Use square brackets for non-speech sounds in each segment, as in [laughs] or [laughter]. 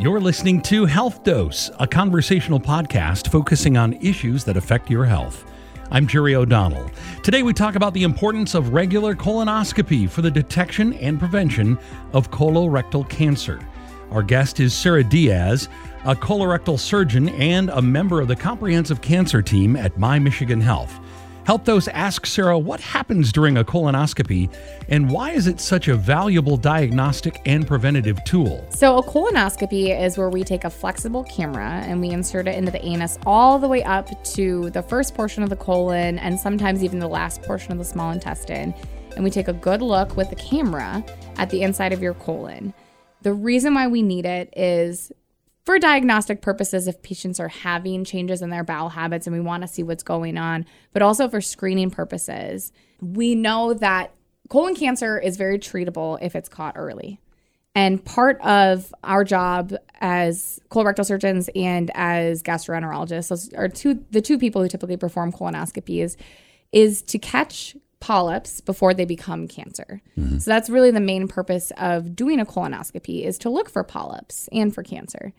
You're listening to Health Dose, a conversational podcast focusing on issues that affect your health. I'm Jerry O'Donnell. Today we talk about the importance of regular colonoscopy for the detection and prevention of colorectal cancer. Our guest is Sarah Diaz, a colorectal surgeon and a member of the comprehensive cancer team at My Michigan Health. Health Dose ask Sarah what happens during a colonoscopy and why is it such a valuable diagnostic and preventative tool? So, a colonoscopy is where we take a flexible camera and we insert it into the anus all the way up to the first portion of the colon and sometimes even the last portion of the small intestine. And we take a good look with the camera at the inside of your colon. The reason why we need it is for diagnostic purposes if patients are having changes in their bowel habits and we want to see what's going on, but also for screening purposes. We know that colon cancer is very treatable if it's caught early. And part of our job as colorectal surgeons and as gastroenterologists, those are two the two people who typically perform colonoscopies, is to catch polyps before they become cancer. Mm-hmm. So that's really the main purpose of doing a colonoscopy is to look for polyps and for cancer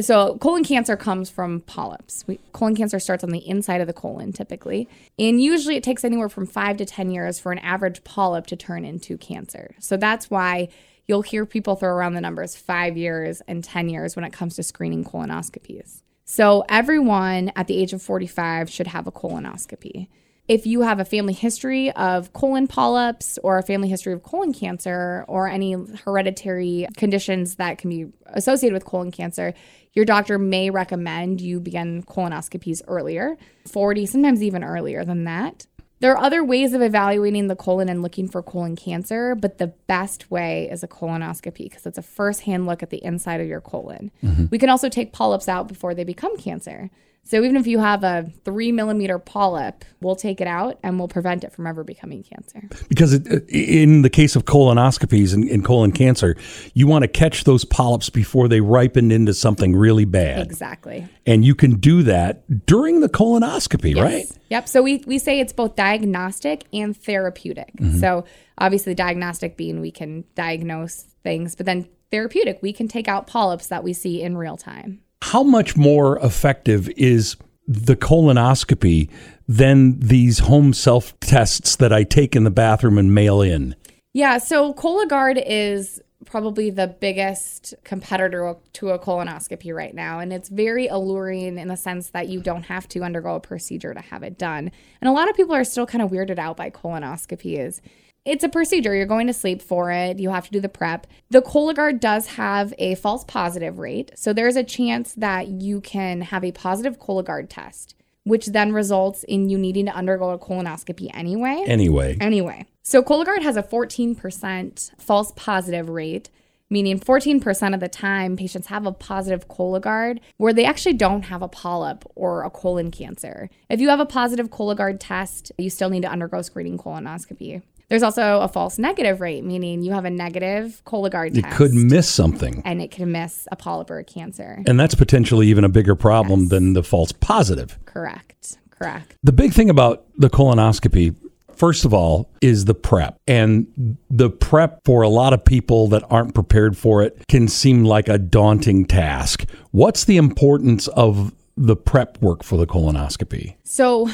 so colon cancer comes from polyps. We, colon cancer starts on the inside of the colon typically, and usually it takes anywhere from five to ten years for an average polyp to turn into cancer. So that's why you'll hear people throw around the numbers five years and ten years when it comes to screening colonoscopies. So everyone at the age of 45 should have a colonoscopy if you have a family history of colon polyps or a family history of colon cancer or any hereditary conditions that can be associated with colon cancer, your doctor may recommend you begin colonoscopies earlier, 40, sometimes even earlier than that. There are other ways of evaluating the colon and looking for colon cancer, but the best way is a colonoscopy because it's a first hand look at the inside of your colon. Mm-hmm. We can also take polyps out before they become cancer. So even if you have a three millimeter polyp, we'll take it out and we'll prevent it from ever becoming cancer. Because it, in the case of colonoscopies and, and, colon cancer, you want to catch those polyps before they ripen into something really bad. Exactly. And you can do that during the colonoscopy, yes. right? Yep. So we, we say it's both diagnostic and therapeutic. Mm-hmm. So obviously, diagnostic being we can diagnose things, but then therapeutic, we can take out polyps that we see in real time how much more effective is the colonoscopy than these home self tests that I take in the bathroom and mail in? Yeah, so Cologuard is probably the biggest competitor to a colonoscopy right now. And it's very alluring in the sense that you don't have to undergo a procedure to have it done. And a lot of people are still kind of weirded out by colonoscopies it's a procedure. You're going to sleep for it. You have to do the prep. The Cologuard does have a false positive rate. So there's a chance that you can have a positive Cologuard test, which then results in you needing to undergo a colonoscopy anyway. Anyway. Anyway. So Cologuard has a 14% false positive rate meaning 14% of the time patients have a positive Cologuard where they actually don't have a polyp or a colon cancer. If you have a positive Cologuard test, you still need to undergo screening colonoscopy. There's also a false negative rate, meaning you have a negative Cologuard it test. It could miss something. And it could miss a polyp or a cancer. And that's potentially even a bigger problem than the false positive. Correct. Correct. The big thing about the colonoscopy, first of all, is the prep. And the prep for a lot of people that aren't prepared for it can seem like a daunting task. What's the importance of the prep work for the colonoscopy? So,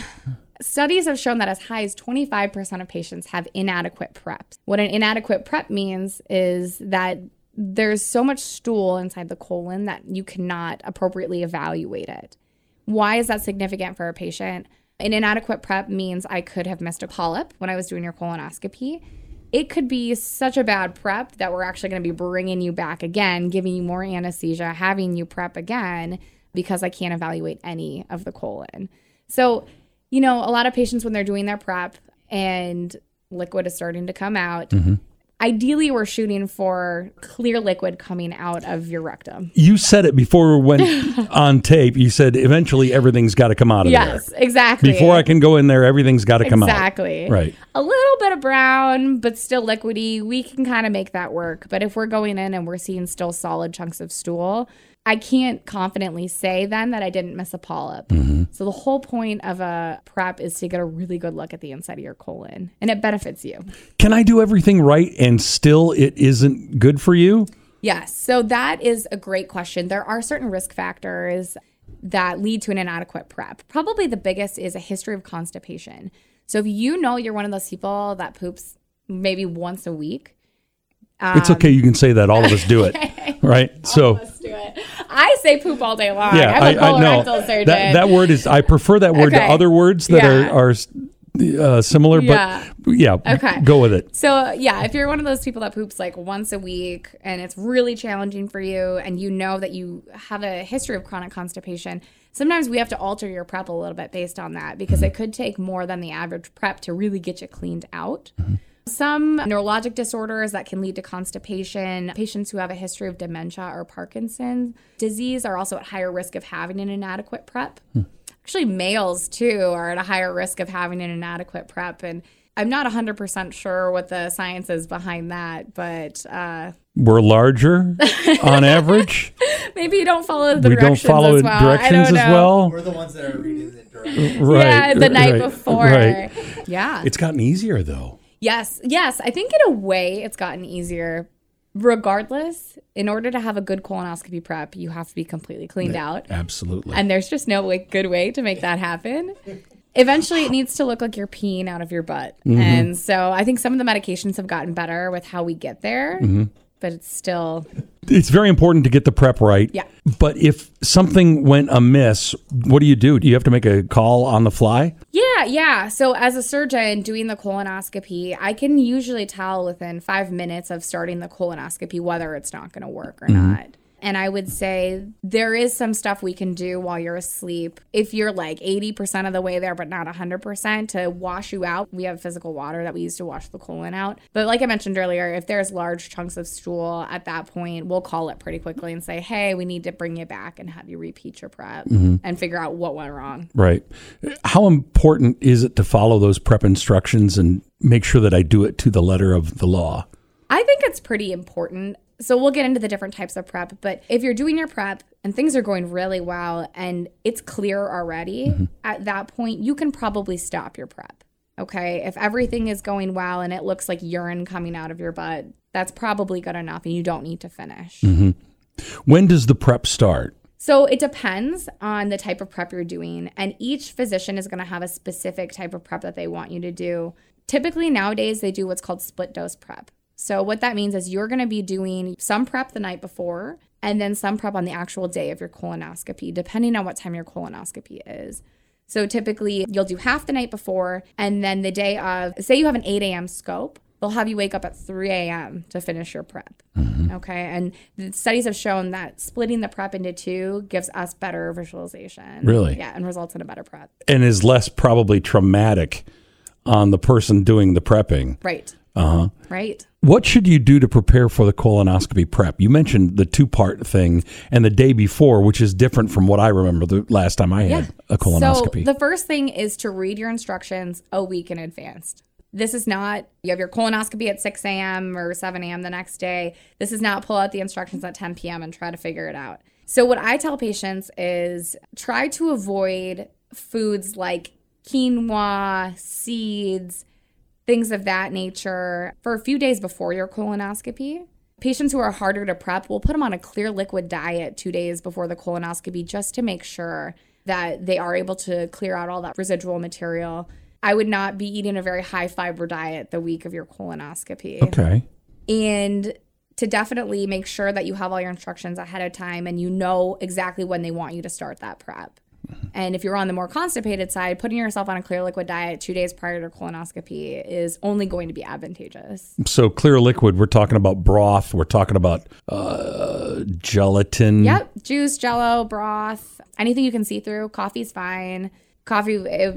Studies have shown that as high as 25% of patients have inadequate prep. What an inadequate prep means is that there's so much stool inside the colon that you cannot appropriately evaluate it. Why is that significant for a patient? An inadequate prep means I could have missed a polyp when I was doing your colonoscopy. It could be such a bad prep that we're actually going to be bringing you back again, giving you more anesthesia, having you prep again because I can't evaluate any of the colon. So you know, a lot of patients when they're doing their prep and liquid is starting to come out, mm-hmm. ideally we're shooting for clear liquid coming out of your rectum. You said it before we went [laughs] on tape. You said eventually everything's got to come out of yes, there. Yes, exactly. Before I can go in there, everything's got to come exactly. out. Exactly. Right. A little bit of brown, but still liquidy. We can kind of make that work. But if we're going in and we're seeing still solid chunks of stool, I can't confidently say then that I didn't miss a polyp. Mm-hmm. So the whole point of a prep is to get a really good look at the inside of your colon, and it benefits you. Can I do everything right and still it isn't good for you? Yes. So that is a great question. There are certain risk factors that lead to an inadequate prep. Probably the biggest is a history of constipation. So if you know you're one of those people that poops maybe once a week, it's okay. You can say that. All of us do it, [laughs] [laughs] right? So let's do it. I say poop all day long. yeah, I'm a I, I know surgeon. that that word is. I prefer that word to other words that Yeah. are are uh, similar, Yeah. but yeah, Okay. go with it. So yeah, if you're one of those people that poops like once a week and it's really challenging for you and you know that you have a history of chronic constipation, sometimes we have to alter your prep a little bit based on that because it could take more than the average prep to really get you cleaned out. Some neurologic disorders that can lead to constipation, patients who have a history of dementia or Parkinson's disease are also at higher risk of having an inadequate prep. Actually, males too are at a higher risk of having an inadequate prep. And I'm not 100% sure what the science is behind that, but uh, We're larger [laughs] on average. maybe you don't follow the we don't directions follow as well. I directions don't as well. We're the ones that are reading it directly. Right. yeah, the night right, before. Right. Yeah. It's gotten easier though. Yes, yes. I think in a way it's gotten easier. Regardless, in order to have a good colonoscopy prep, you have to be completely cleaned out. Absolutely. And there's just no like, good way to make that happen. Eventually, it [sighs] needs to look like you're peeing out of your butt. Mm-hmm. And so I think some of the medications have gotten better with how we get there, Mm-hmm. but it's still, it's very important to get the prep right. Yeah. But if something went amiss, what do you do? Do you have to make a call on the fly? yeah, yeah. So as a surgeon doing the colonoscopy, I can usually tell within five minutes of starting the colonoscopy whether it's not going to work or mm-hmm. not. And I would say there is some stuff we can do while you're asleep. If you're like 80% of the way there, but not 100% to wash you out, we have physical water that we use to wash the colon out. But like I mentioned earlier, if there's large chunks of stool at that point, we'll call it pretty quickly and say, hey, we need to bring you back and have you repeat your prep mm-hmm. and figure out what went wrong. Right. How important is it to follow those prep instructions and make sure that I do it to the letter of the law? I think it's pretty important. So we'll get into the different types of prep, but if you're doing your prep and things are going really well and it's clear already, mm-hmm. at that point you can probably stop your prep. Okay? If everything is going well and it looks like urine coming out of your butt, that's probably good enough and you don't need to finish. Mm-hmm. When does the prep start? So it depends on the type of prep you're doing, and each physician is going to have a specific type of prep that they want you to do. Typically, nowadays, they do what's called split dose prep. So, what that means is you're going to be doing some prep the night before and then some prep on the actual day of your colonoscopy, depending on what time your colonoscopy is. So, typically, you'll do half the night before, and then the day of, say you have an 8 a.m. scope, they'll have you wake up at 3 a.m. to finish your prep. Okay. And the studies have shown that splitting the prep into two gives us better visualization. Really? Yeah. And results in a better prep. And is less probably traumatic on the person doing the prepping. Right. Uh huh. Right. What should you do to prepare for the colonoscopy prep? You mentioned the two part thing and the day before, which is different from what I remember the last time I had a colonoscopy. So the first thing is to read your instructions a week in advance. This is not, you have your colonoscopy at 6 a.m. or 7 a.m. the next day. This is not pull out the instructions at 10 p.m. and try to figure it out. So, what I tell patients is try to avoid foods like quinoa, seeds, things of that nature for a few days before your colonoscopy. Patients who are harder to prep, we'll put them on a clear liquid diet two days before the colonoscopy just to make sure that they are able to clear out all that residual material. I would not be eating a very high fiber diet the week of your colonoscopy. okay. And to definitely make sure that you have all your instructions ahead of time and you know exactly when they want you to start that prep. And if you're on the more constipated side, putting yourself on a clear liquid diet two days prior to colonoscopy is only going to be advantageous. So clear liquid, we're talking about broth, we're talking about uh, gelatin. Yep, juice, jello, broth, anything you can see through. Coffee's fine. Coffee, eh,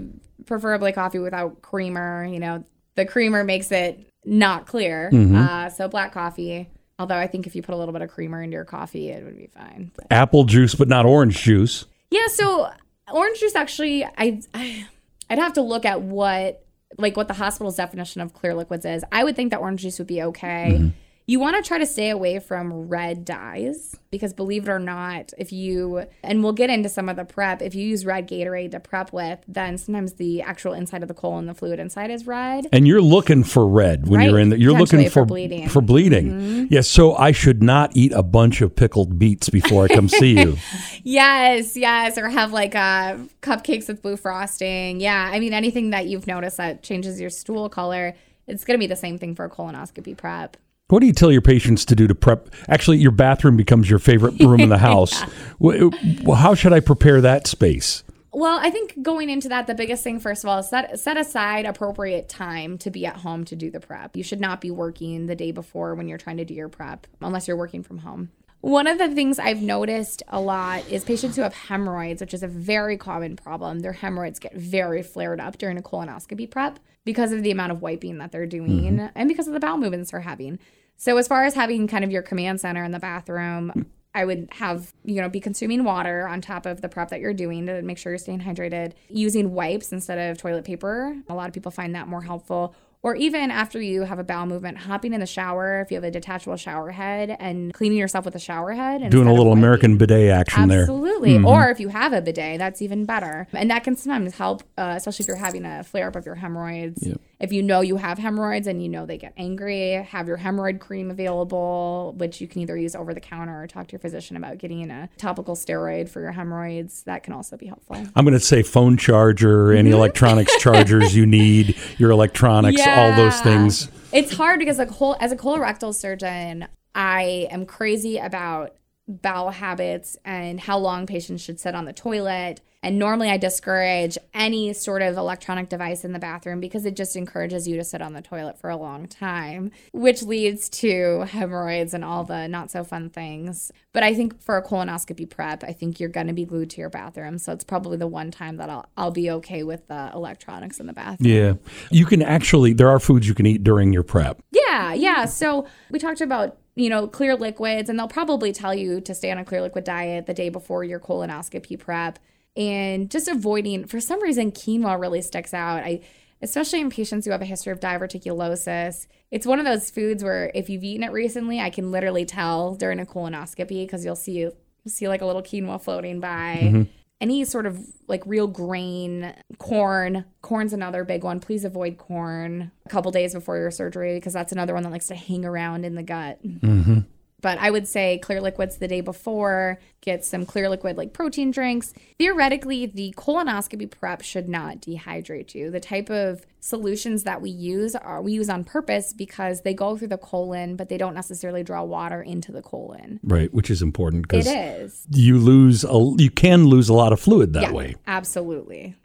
preferably coffee without creamer. You know, the creamer makes it not clear. Uh, so black coffee. Although I think if you put a little bit of creamer into your coffee, it would be fine. Apple juice, but not orange juice. Yeah, so orange juice actually, I, I I'd have to look at what like what the hospital's definition of clear liquids is. I would think that orange juice would be okay. Mm-hmm. You want to try to stay away from red dyes because believe it or not, if you, and we'll get into some of the prep, if you use red Gatorade to prep with, then sometimes the actual inside of the colon, the fluid inside is red. And you're looking for red when Right, you're in there. You're looking for, for bleeding. Mm-hmm. For bleeding. Yes. so I should not eat a bunch of pickled beets before I come see you. [laughs] Yes, yes, or have like uh, cupcakes with blue frosting. Yeah, I mean anything that you've noticed that changes your stool color, it's going to be the same thing for a colonoscopy prep. What do you tell your patients to do to prep? Actually, your bathroom becomes your favorite room in the [laughs] house. Wh- Well, uh, how should I prepare that space? Well, I think going into that, the biggest thing, first of all, is set, set aside appropriate time to be at home to do the prep. You should not be working the day before when you're trying to do your prep, unless you're working from home. One of the things I've noticed a lot is patients who have hemorrhoids, which is a very common problem. Their hemorrhoids get very flared up during a colonoscopy prep because of the amount of wiping that they're doing mm-hmm. and because of the bowel movements they're having. So, as far as having kind of your command center in the bathroom, mm. I would have, you know, be consuming water on top of the prep that you're doing to make sure you're staying hydrated. Using wipes instead of toilet paper. A lot of people find that more helpful. Or even after you have a bowel movement, hopping in the shower if you have a detachable shower head and cleaning yourself with a shower head. Doing a little. American bidet action there. Absolutely. Or if you have a bidet, that's even better. And that can sometimes help, uh, especially if you're having a flare up of your hemorrhoids. If you know you have hemorrhoids and you know they get angry, have your hemorrhoid cream available, which you can either use over the counter or talk to your physician about getting a topical steroid for your hemorrhoids. That can also be helpful. I'm going to say phone charger, any [laughs] electronics chargers you need, your electronics, all those things. It's hard because like whole as a colorectal surgeon, I am crazy about bowel habits and how long patients should sit on the toilet. And normally I discourage any sort of electronic device in the bathroom because it just encourages you to sit on the toilet for a long time, which leads to hemorrhoids and all the not so fun things. But I think for a colonoscopy prep, I think you're going to be glued to your bathroom. So it's probably the one time that I'll, I'll be okay with the electronics in the bathroom. Yeah. You can actually, there are foods you can eat during your prep. Yeah, yeah. So we talked about, you know, clear liquids, and they'll probably tell you to stay on a clear liquid diet the day before your colonoscopy prep. And just avoiding, for some reason, quinoa really sticks out. I, especially in patients who have a history of diverticulosis. It's one of those foods where if you've eaten it recently, I can literally tell during a colonoscopy because you'll see you'll see like a little quinoa floating by. Mm-hmm. Any sort of like real grain, corn. Corn's another big one. Please avoid corn a couple days before your surgery because that's another one that likes to hang around in the gut. Mm-hmm. But I would say clear liquids the day before, get some clear liquid like protein drinks. Theoretically, the colonoscopy prep should not dehydrate you. The type of solutions that we use are we use on purpose because they go through the colon, but they don't necessarily draw water into the colon. Right, which is important because is. you lose a, you can lose a lot of fluid that yeah, way. absolutely.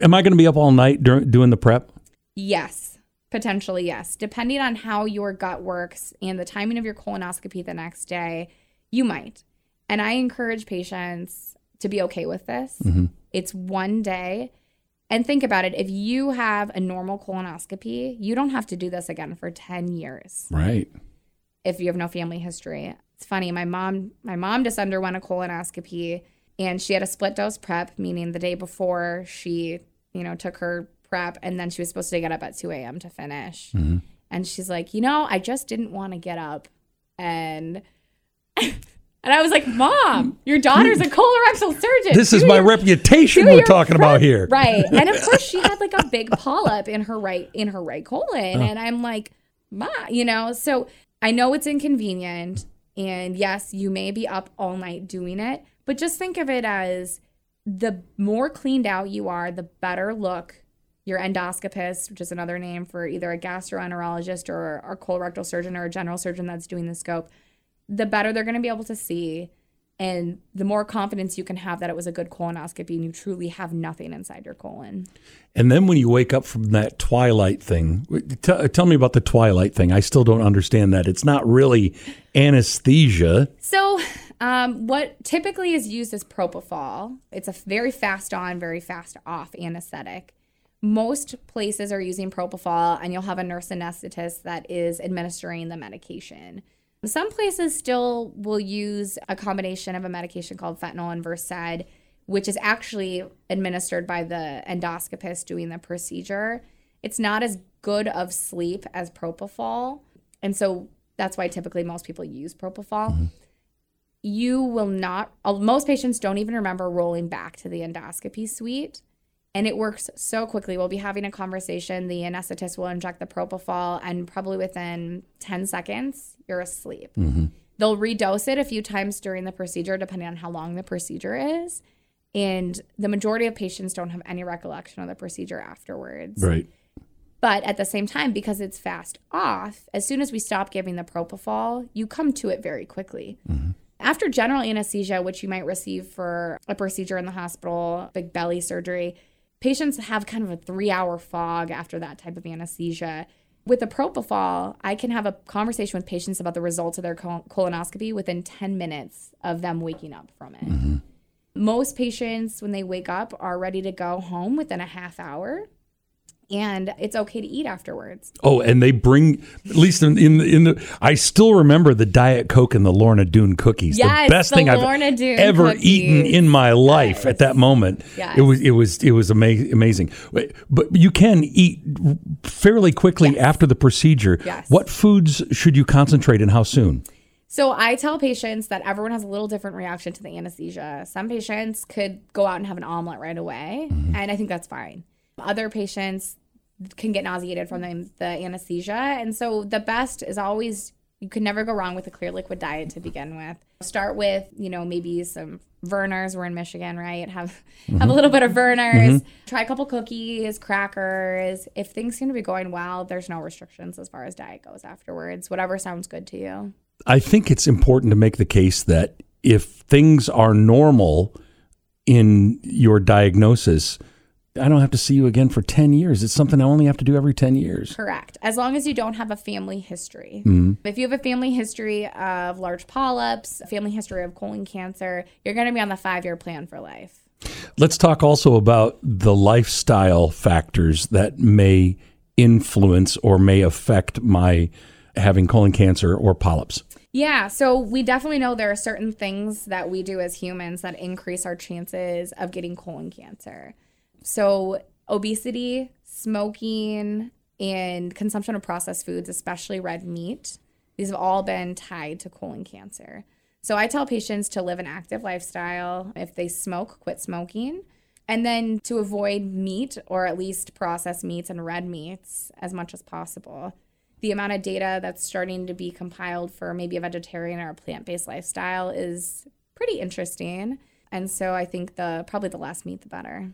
Am I going to be up all night during, doing the prep? Yes, potentially yes. Depending on how your gut works and the timing of your colonoscopy the next day, you might. And I encourage patients to be okay with this. Mm-hmm. It's one day. And think about it if you have a normal colonoscopy, you don't have to do this again for 10 years Right. if you have no family history. It's funny, my mom my mom just underwent a colonoscopy and she had a split dose prep, meaning the day before she, you know, took her prep and then she was supposed to get up at 2 a.m. to finish. Mm-hmm. And she's like, you know, I just didn't want to get up and [laughs] and I was like, Mom, your daughter's a colorectal surgeon. This is Do my your reputation we're talking about here. Right. And of course she had like a big [laughs] polyp in her right in her right colon. Uh. And I'm like, Ma, you know, so I know it's inconvenient. And yes, you may be up all night doing it, but just think of it as the more cleaned out you are, the better look your endoscopist, which is another name for either a gastroenterologist or a colorectal surgeon or a general surgeon that's doing the scope, the better they're going to be able to see and the more confidence you can have that it was a good colonoscopy and you truly have nothing inside your colon. And then when you wake up from that twilight thing, t- tell me about the twilight thing. I still don't understand that. It's not really anesthesia. So, um, what typically is used is propofol. It's a very fast on, very fast off anesthetic. Most places are using propofol, and you'll have a nurse anesthetist that is administering the medication. Some places still will use a combination of a medication called fentanyl and Versed, which is actually administered by the endoscopist doing the procedure. It's not as good of sleep as propofol. And so That's why typically most people use propofol. You will not, uh, most patients don't even remember rolling back to the endoscopy suite. And it works so quickly. We'll be having a conversation. The anesthetist will inject the propofol, and probably within 10 seconds, you're asleep. Mm-hmm. They'll redose it a few times during the procedure, depending on how long the procedure is. And the majority of patients don't have any recollection of the procedure afterwards. Right. But at the same time, because it's fast off, as soon as we stop giving the propofol, you come to it very quickly. Mm-hmm. After general anesthesia, which you might receive for a procedure in the hospital, big belly surgery, patients have kind of a three hour fog after that type of anesthesia. With the propofol, I can have a conversation with patients about the results of their col- colonoscopy within 10 minutes of them waking up from it. Mm-hmm. Most patients, when they wake up, are ready to go home within a half hour and it's okay to eat afterwards. Oh, and they bring at least in, in the in the. I still remember the Diet Coke and the Lorna Doone cookies. Yes, the best the thing Lorna I've Doone ever cookies. eaten in my life. At that moment, Yes. it was it was it was ama- amazing. But you can eat fairly quickly after the procedure. Yes. What foods should you concentrate and how soon? So I tell patients that everyone has a little different reaction to the anesthesia. Some patients could go out and have an omelet right away, mm-hmm. and I think that's fine. Other patients can get nauseated from the, the anesthesia, and so the best is always you can never go wrong with a clear liquid diet to begin with. Start with you know maybe some Vernors. We're in Michigan, right? Have mm-hmm. have a little bit of Vernors. Mm-hmm. Try a couple cookies, crackers. If things seem to be going well, there's no restrictions as far as diet goes afterwards. Whatever sounds good to you. I think it's important to make the case that if things are normal in your diagnosis, I don't have to see you again for 10 years. It's something I only have to do every 10 years. Correct. As long as you don't have a family history. Mm-hmm. If you have a family history of large polyps, a family history of colon cancer, you're going to be on the five year plan for life. Let's talk also about the lifestyle factors that may influence or may affect my having colon cancer or polyps. Yeah, so we definitely know there are certain things that we do as humans that increase our chances of getting colon cancer. So, obesity, smoking, and consumption of processed foods, especially red meat, these have all been tied to colon cancer. So, I tell patients to live an active lifestyle. If they smoke, quit smoking. And then to avoid meat or at least processed meats and red meats as much as possible the amount of data that's starting to be compiled for maybe a vegetarian or a plant-based lifestyle is pretty interesting. And so I think the probably the less meat the better.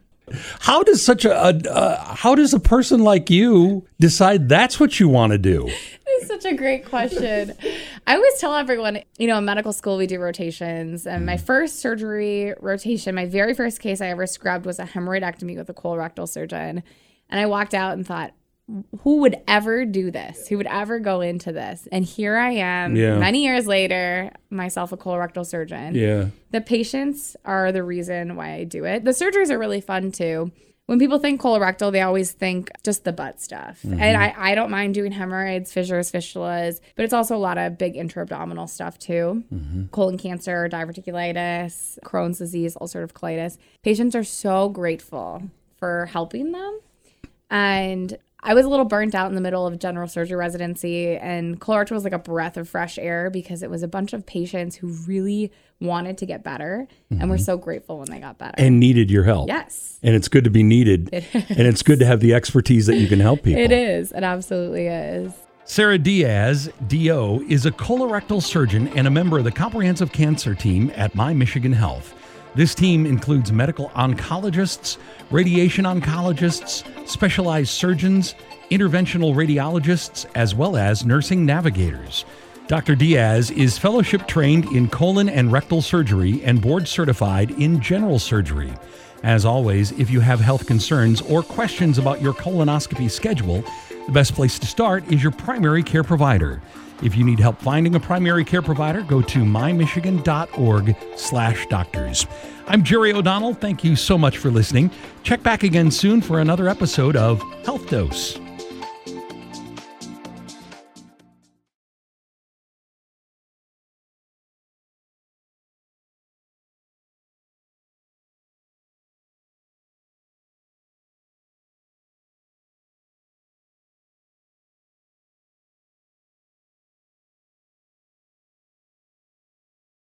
How does such a, a uh, how does a person like you decide that's what you want to do? It's such a great question. I always tell everyone, you know, in medical school we do rotations, and my first surgery rotation, my very first case I ever scrubbed was a hemorrhoidectomy with a colorectal surgeon, and I walked out and thought, who would ever do this? Who would ever go into this? And here I am, Yeah. many years later, myself a colorectal surgeon. Yeah. The patients are the reason why I do it. The surgeries are really fun too. When people think colorectal, they always think just the butt stuff. Mm-hmm. And I, I don't mind doing hemorrhoids, fissures, fistulas, but it's also a lot of big intra-abdominal stuff too. Mm-hmm. Colon cancer, diverticulitis, Crohn's disease, ulcerative colitis. Patients are so grateful for helping them. And I was a little burnt out in the middle of general surgery residency, and colorectal was like a breath of fresh air because it was a bunch of patients who really wanted to get better, and we're mm-hmm. so grateful when they got better. And needed your help. yes, And it's good to be needed. [laughs] and it's good to have the expertise that you can help [laughs] people. it is. It absolutely is. Sarah Diaz, DO, is a colorectal surgeon and a member of the comprehensive cancer team at My Michigan Health. This team includes medical oncologists, radiation oncologists, specialized surgeons, interventional radiologists, as well as nursing navigators. Dr. Diaz is fellowship trained in colon and rectal surgery and board certified in general surgery. As always, if you have health concerns or questions about your colonoscopy schedule, the best place to start is your primary care provider. If you need help finding a primary care provider, go to mymichigan.org/doctors. I'm Jerry O'Donnell. Thank you so much for listening. Check back again soon for another episode of Health Dose.